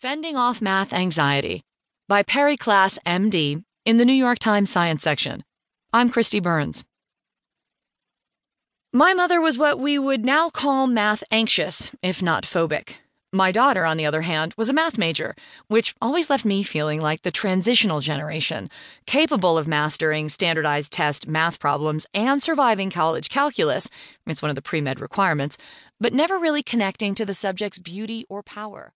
Fending Off Math Anxiety by Perri Klass, MD, in the New York Times Science section. I'm Kristi Burns. My mother was what we would now call math anxious, if not phobic. My daughter, on the other hand, was a math major, which always left me feeling like the transitional generation, capable of mastering standardized test math problems and surviving college calculus it's one of the pre med requirements but never really connecting to the subject's beauty or power.